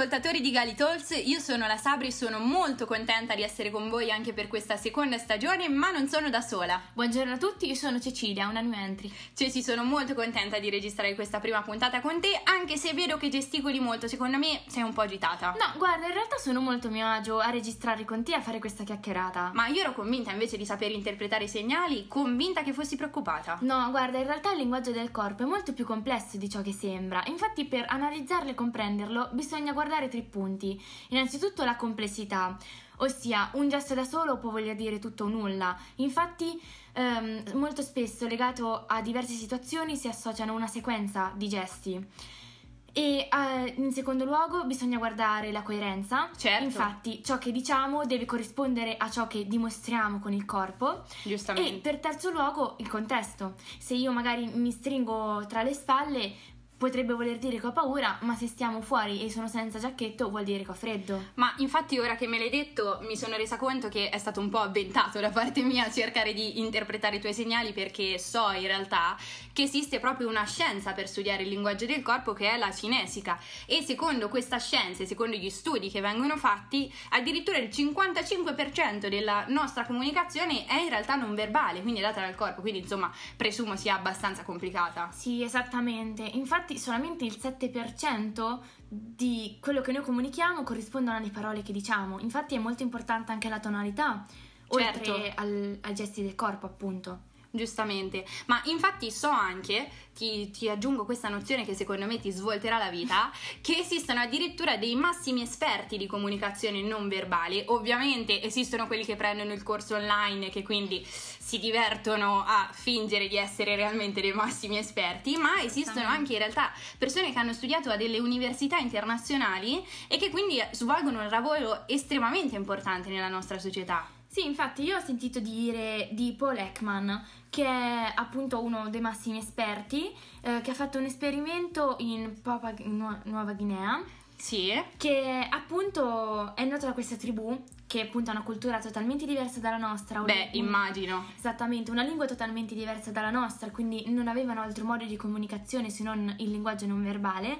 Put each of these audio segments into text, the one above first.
ascoltatori di Gali Talks, io sono la Sabri e sono molto contenta di essere con voi anche per questa seconda stagione, ma non sono da sola. Buongiorno a tutti, io sono Cecilia, una new entry. Ceci, sono molto contenta di registrare questa prima puntata con te, anche se vedo che gesticoli molto, secondo me sei un po' agitata. No, guarda, in realtà sono molto a mio agio a registrare con te e a fare questa chiacchierata. Ma io ero convinta invece di saper interpretare i segnali, convinta che fossi preoccupata. No, guarda, in realtà il linguaggio del corpo è molto più complesso di ciò che sembra. Infatti, per analizzarlo e comprenderlo, bisogna guardare tre punti. Innanzitutto la complessità, ossia un gesto da solo può voler dire tutto o nulla. Infatti, ehm, molto spesso legato a diverse situazioni si associano una sequenza di gesti. E eh, in secondo luogo bisogna guardare la coerenza. Certo. Infatti, ciò che diciamo deve corrispondere a ciò che dimostriamo con il corpo. Giustamente. E per terzo luogo il contesto. Se io magari mi stringo tra le spalle, potrebbe voler dire che ho paura, ma se stiamo fuori e sono senza giacchetto vuol dire che ho freddo. Ma infatti ora che me l'hai detto mi sono resa conto che è stato un po' avventato da parte mia cercare di interpretare i tuoi segnali perché so in realtà che esiste proprio una scienza per studiare il linguaggio del corpo che è la cinesica e secondo questa scienza e secondo gli studi che vengono fatti addirittura il 55% della nostra comunicazione è in realtà non verbale, quindi è data dal corpo, quindi insomma presumo sia abbastanza complicata. Sì, esattamente. Infatti solamente il 7% di quello che noi comunichiamo corrispondono alle parole che diciamo. Infatti è molto importante anche la tonalità, Certo. oltre al- ai gesti del corpo, appunto. Giustamente, ma infatti so anche, ti, ti aggiungo questa nozione che secondo me ti svolterà la vita, che esistono addirittura dei massimi esperti di comunicazione non verbale. Ovviamente esistono quelli che prendono il corso online e che quindi si divertono a fingere di essere realmente dei massimi esperti, ma esistono anche in realtà persone che hanno studiato a delle università internazionali e che quindi svolgono un lavoro estremamente importante nella nostra società. Sì, infatti io ho sentito dire di Paul Ekman, che è appunto uno dei massimi esperti, eh, che ha fatto un esperimento in Papua Nu- Nuova Guinea, Sì, che appunto è nato da questa tribù, che appunto ha una cultura totalmente diversa dalla nostra. beh, immagino. Esattamente, una lingua totalmente diversa dalla nostra, quindi non avevano altro modo di comunicazione se non il linguaggio non verbale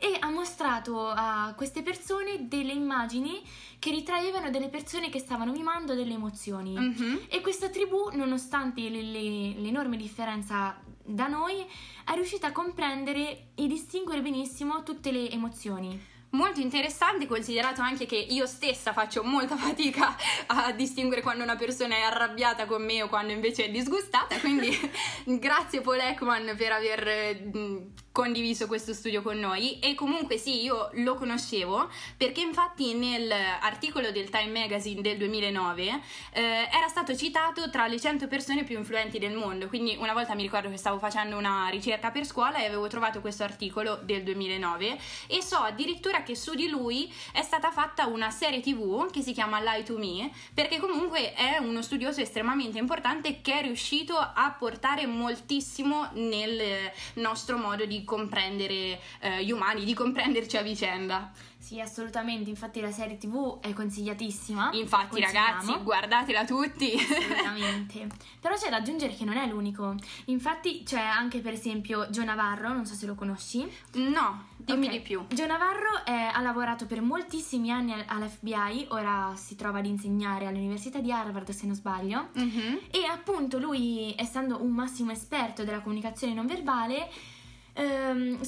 e ha mostrato a queste persone delle immagini che ritraevano delle persone che stavano mimando delle emozioni. Mhm. E questa tribù, nonostante le- le- l'enorme differenza da noi, è riuscita a comprendere e distinguere benissimo tutte le emozioni. Molto interessante, considerato anche che io stessa faccio molta fatica a distinguere quando una persona è arrabbiata con me o quando invece è disgustata, quindi grazie Paul Ekman per aver condiviso questo studio con noi. E comunque sì, io lo conoscevo perché infatti nell'articolo del Time Magazine del 2009 eh, era stato citato tra le 100 persone più influenti del mondo, quindi una volta mi ricordo che stavo facendo una ricerca per scuola e avevo trovato questo articolo del 2009 e so addirittura che su di lui è stata fatta una serie tv che si chiama Lie to Me perché comunque è uno studioso estremamente importante che è riuscito a portare moltissimo nel nostro modo di comprendere eh, gli umani, di comprenderci a vicenda. Sì, assolutamente, infatti la serie TV è consigliatissima. Infatti ragazzi, guardatela tutti. Assolutamente. Però c'è da aggiungere che non è l'unico. Infatti c'è anche per esempio Gio Navarro, non so se lo conosci. no, dimmi Ok. di più. Gio Navarro è- ha lavorato per moltissimi anni al- all'FBI, ora si trova ad insegnare all'Università di Harvard se non sbaglio. Mhm. E appunto lui, essendo un massimo esperto della comunicazione non verbale, ehm,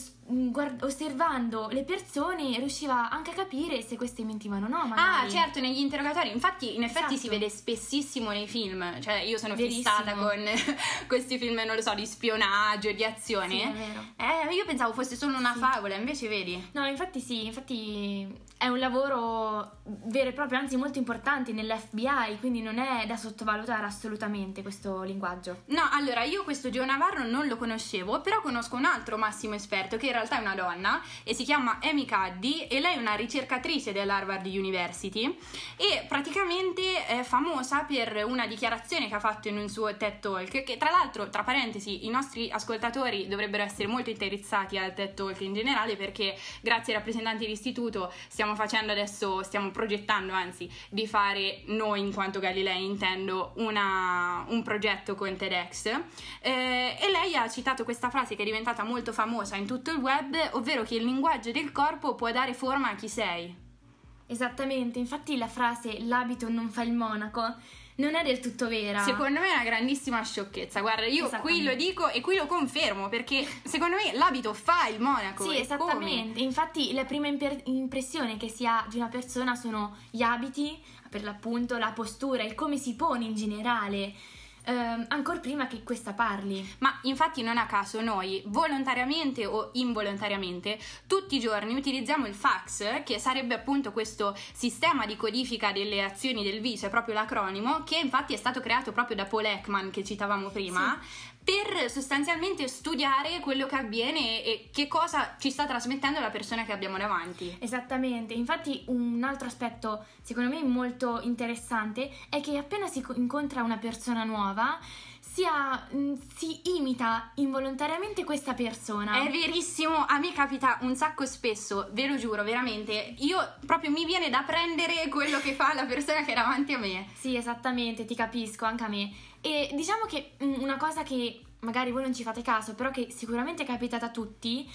guard- osservando le persone riusciva anche a capire se queste mentivano o no. Ah, magari. certo, negli interrogatori. Infatti, in effetti si Esatto. vede spessissimo nei film. Cioè, io sono Verissimo. fissata con questi film, non lo so, di spionaggio, di Sì, è azione. vero. eh, io pensavo fosse solo una Sì. favola, invece vedi. No, infatti sì, infatti è un lavoro vero e proprio, anzi molto importante nell'FBI, quindi non è da sottovalutare assolutamente questo linguaggio. No, allora io questo Gio Navarro non lo conoscevo, però conosco un altro massimo esperto che in realtà è una donna e si chiama Amy Cuddy e lei è una ricercatrice dell'Harvard University e praticamente è famosa per una dichiarazione che ha fatto in un suo TED Talk che tra l'altro, tra parentesi, i nostri ascoltatori dovrebbero essere molto interessati al TED Talk in generale perché grazie ai rappresentanti dell'istituto stiamo facendo adesso, stiamo progettando anzi di fare noi in quanto Galilei intendo una- un progetto con TEDx. Eh, e lei ha citato questa frase che è diventata molto famosa in tutto il web, ovvero che il linguaggio del corpo può dare forma a chi sei. Esattamente, infatti la frase l'abito non fa il monaco non è del tutto vera. Secondo me è una grandissima sciocchezza. Guarda, io qui lo dico e qui lo confermo perché secondo me l'abito fa il monaco. Sì, esattamente. Come? Infatti, la prima imper- impressione che si ha di una persona sono gli abiti, per l'appunto, la postura, il come si pone in generale eh, ancora prima che questa parli. Ma infatti non a caso noi, volontariamente o involontariamente, tutti i giorni utilizziamo il fax, che sarebbe appunto questo sistema di codifica delle azioni del viso, è proprio l'acronimo, che infatti è stato creato proprio da Paul Ekman che citavamo prima. Sì per sostanzialmente studiare quello che avviene e che cosa ci sta trasmettendo la persona che abbiamo davanti. Esattamente, infatti un altro aspetto secondo me molto interessante è che appena si incontra una persona nuova sia, mm, si imita involontariamente questa persona. È verissimo, a me capita un sacco spesso, ve lo giuro, veramente. Io proprio mi viene da prendere quello che fa la persona che è davanti a me. Sì, esattamente, ti capisco, anche a me. E diciamo che mm, una cosa che magari voi non ci fate caso, però che sicuramente è capitata a tutti,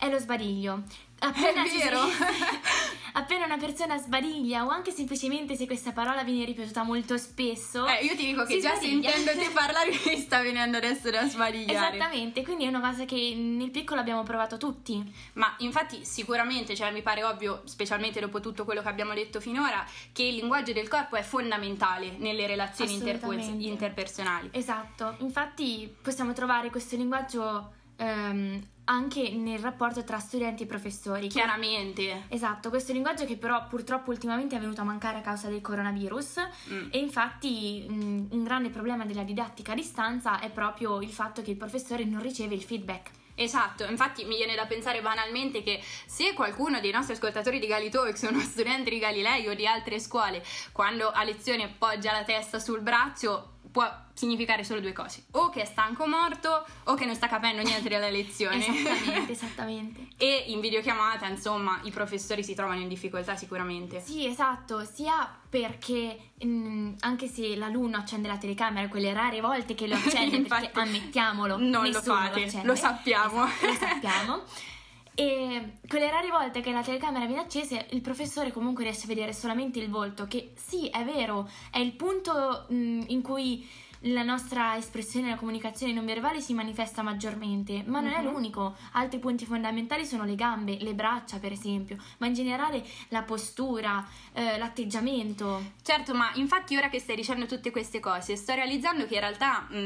è lo sbadiglio. Appena, è vero. Si, appena una persona sbadiglia o anche semplicemente se questa parola viene ripetuta molto spesso. Eh, io ti dico che già sbadiglia. sentendoti parlare mi sta venendo adesso da sbadigliare. Esattamente, quindi è una cosa che nel piccolo abbiamo provato tutti. Ma infatti sicuramente, cioè mi pare ovvio, specialmente dopo tutto quello che abbiamo detto finora, che il linguaggio del corpo è fondamentale nelle relazioni interpersonali. Esatto, infatti possiamo trovare questo linguaggio ehm, anche nel rapporto tra studenti e professori. Chiaramente. Esatto, questo linguaggio che però purtroppo ultimamente è venuto a mancare a causa del coronavirus mm. e infatti mh, un grande problema della didattica a distanza è proprio il fatto che il professore non riceve il feedback. Esatto, infatti mi viene da pensare banalmente che se qualcuno dei nostri ascoltatori di Galitalk sono studenti di Galilei o di altre scuole, quando a lezione appoggia la testa sul braccio, può significare solo due cose: o che è stanco morto o che non sta capendo niente della lezione. esattamente, esattamente. e in videochiamata, insomma, i professori si trovano in difficoltà sicuramente. Sì, esatto, sia perché mh, mm, anche se l'alunno accende la telecamera, quelle rare volte che lo accende, Infatti, perché ammettiamolo, non lo fate, lo, lo sappiamo. Esatto, lo sappiamo. E quelle rare volte che la telecamera viene accesa, il professore comunque riesce a vedere solamente il volto, che sì, è vero, è il punto mh, in cui la nostra espressione, la comunicazione non verbale si manifesta maggiormente, ma non uh-huh. è mhm. l'unico. Altri punti fondamentali sono le gambe, le braccia, per esempio, ma in generale la postura, eh, l'atteggiamento. Certo, ma infatti ora che stai dicendo tutte queste cose, sto realizzando che in realtà mh,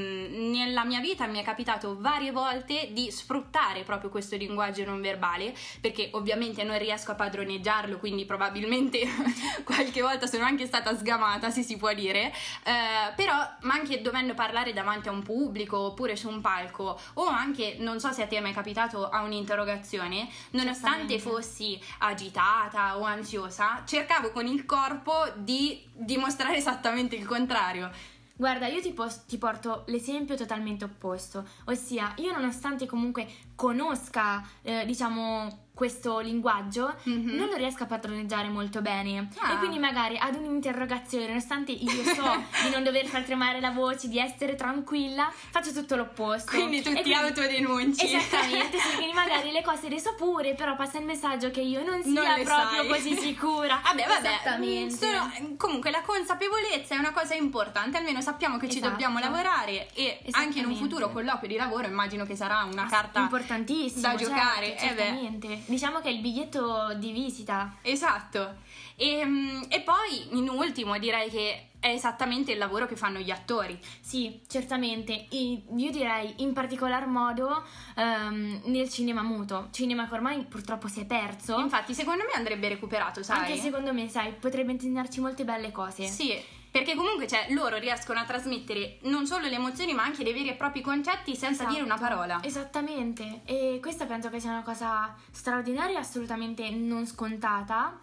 nella mia vita mi è capitato varie volte di sfruttare proprio questo linguaggio non verbale, perché ovviamente non riesco a padroneggiarlo, quindi probabilmente qualche volta sono anche stata sgamata, se si può dire, eh, però ma anche dovendo parlare davanti a un pubblico oppure su un palco o anche, non so se a te è mai capitato, a un'interrogazione, nonostante fossi agitata o ansiosa, cercavo con il corpo di dimostrare esattamente il contrario. Guarda, io ti, pos- ti, porto l'esempio totalmente opposto, ossia io nonostante comunque conosca, eh, diciamo, questo linguaggio mm-hmm. non lo riesco a padroneggiare molto bene ah. e quindi magari ad un'interrogazione nonostante io so di non dover far tremare la voce di essere tranquilla faccio tutto l'opposto quindi tu ti autodenunci esattamente sì, quindi magari le cose le so pure però passa il messaggio che io non sia non proprio sai. così sicura vabbè vabbè esattamente sono, comunque la consapevolezza è una cosa importante almeno sappiamo che esatto. ci dobbiamo lavorare e anche in un futuro colloquio di lavoro immagino che sarà una carta importantissima da giocare certo, certamente diciamo che è il biglietto di visita. Esatto. E, ehm, e, poi, in ultimo, direi che è esattamente il lavoro che fanno gli attori. Sì, certamente. E io direi in particolar modo um, nel cinema muto, cinema che ormai purtroppo si è perso. Infatti, secondo me andrebbe recuperato, sai? Anche secondo me, sai, potrebbe insegnarci molte belle cose. Sì. Perché comunque cioè, loro riescono a trasmettere non solo le emozioni, ma anche dei veri e propri concetti senza esatto, dire una parola. Esattamente. E questa penso che sia una cosa straordinaria assolutamente non scontata.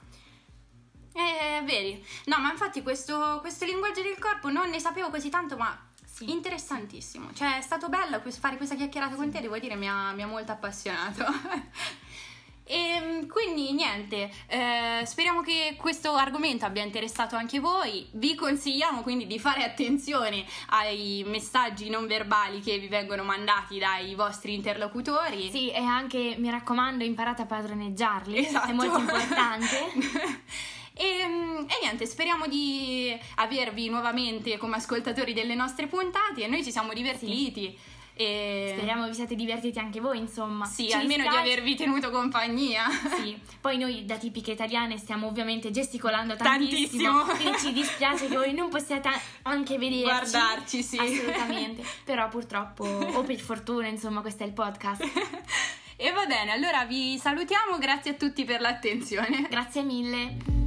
Eh, vedi. No, ma infatti questo, questo linguaggio del corpo non ne sapevo così tanto, ma sì. interessantissimo. Cioè, è stato bello fare questa chiacchierata sì. con te, devo dire, mi ha, mi ha molto appassionato. E quindi niente, eh, speriamo che questo argomento abbia interessato anche voi. Vi consigliamo quindi di fare attenzione ai messaggi non verbali che vi vengono mandati dai vostri interlocutori. Sì, e anche mi raccomando, imparate a padroneggiarli, esatto. è molto importante. E, e, niente, speriamo di avervi nuovamente come ascoltatori delle nostre puntate. Noi ci siamo divertiti. Sì. E... Speriamo vi siate divertiti anche voi, insomma. Sì, Ci almeno dispiace... di avervi tenuto compagnia. Sì, poi noi da tipiche italiane stiamo ovviamente gesticolando tantissimo. tantissimo. Ci dispiace che voi non possiate anche vederci. Guardarci, sì. Assolutamente. Però purtroppo, o per fortuna, insomma, questo è il podcast. e va bene, allora vi salutiamo, grazie a tutti per l'attenzione. Grazie mille.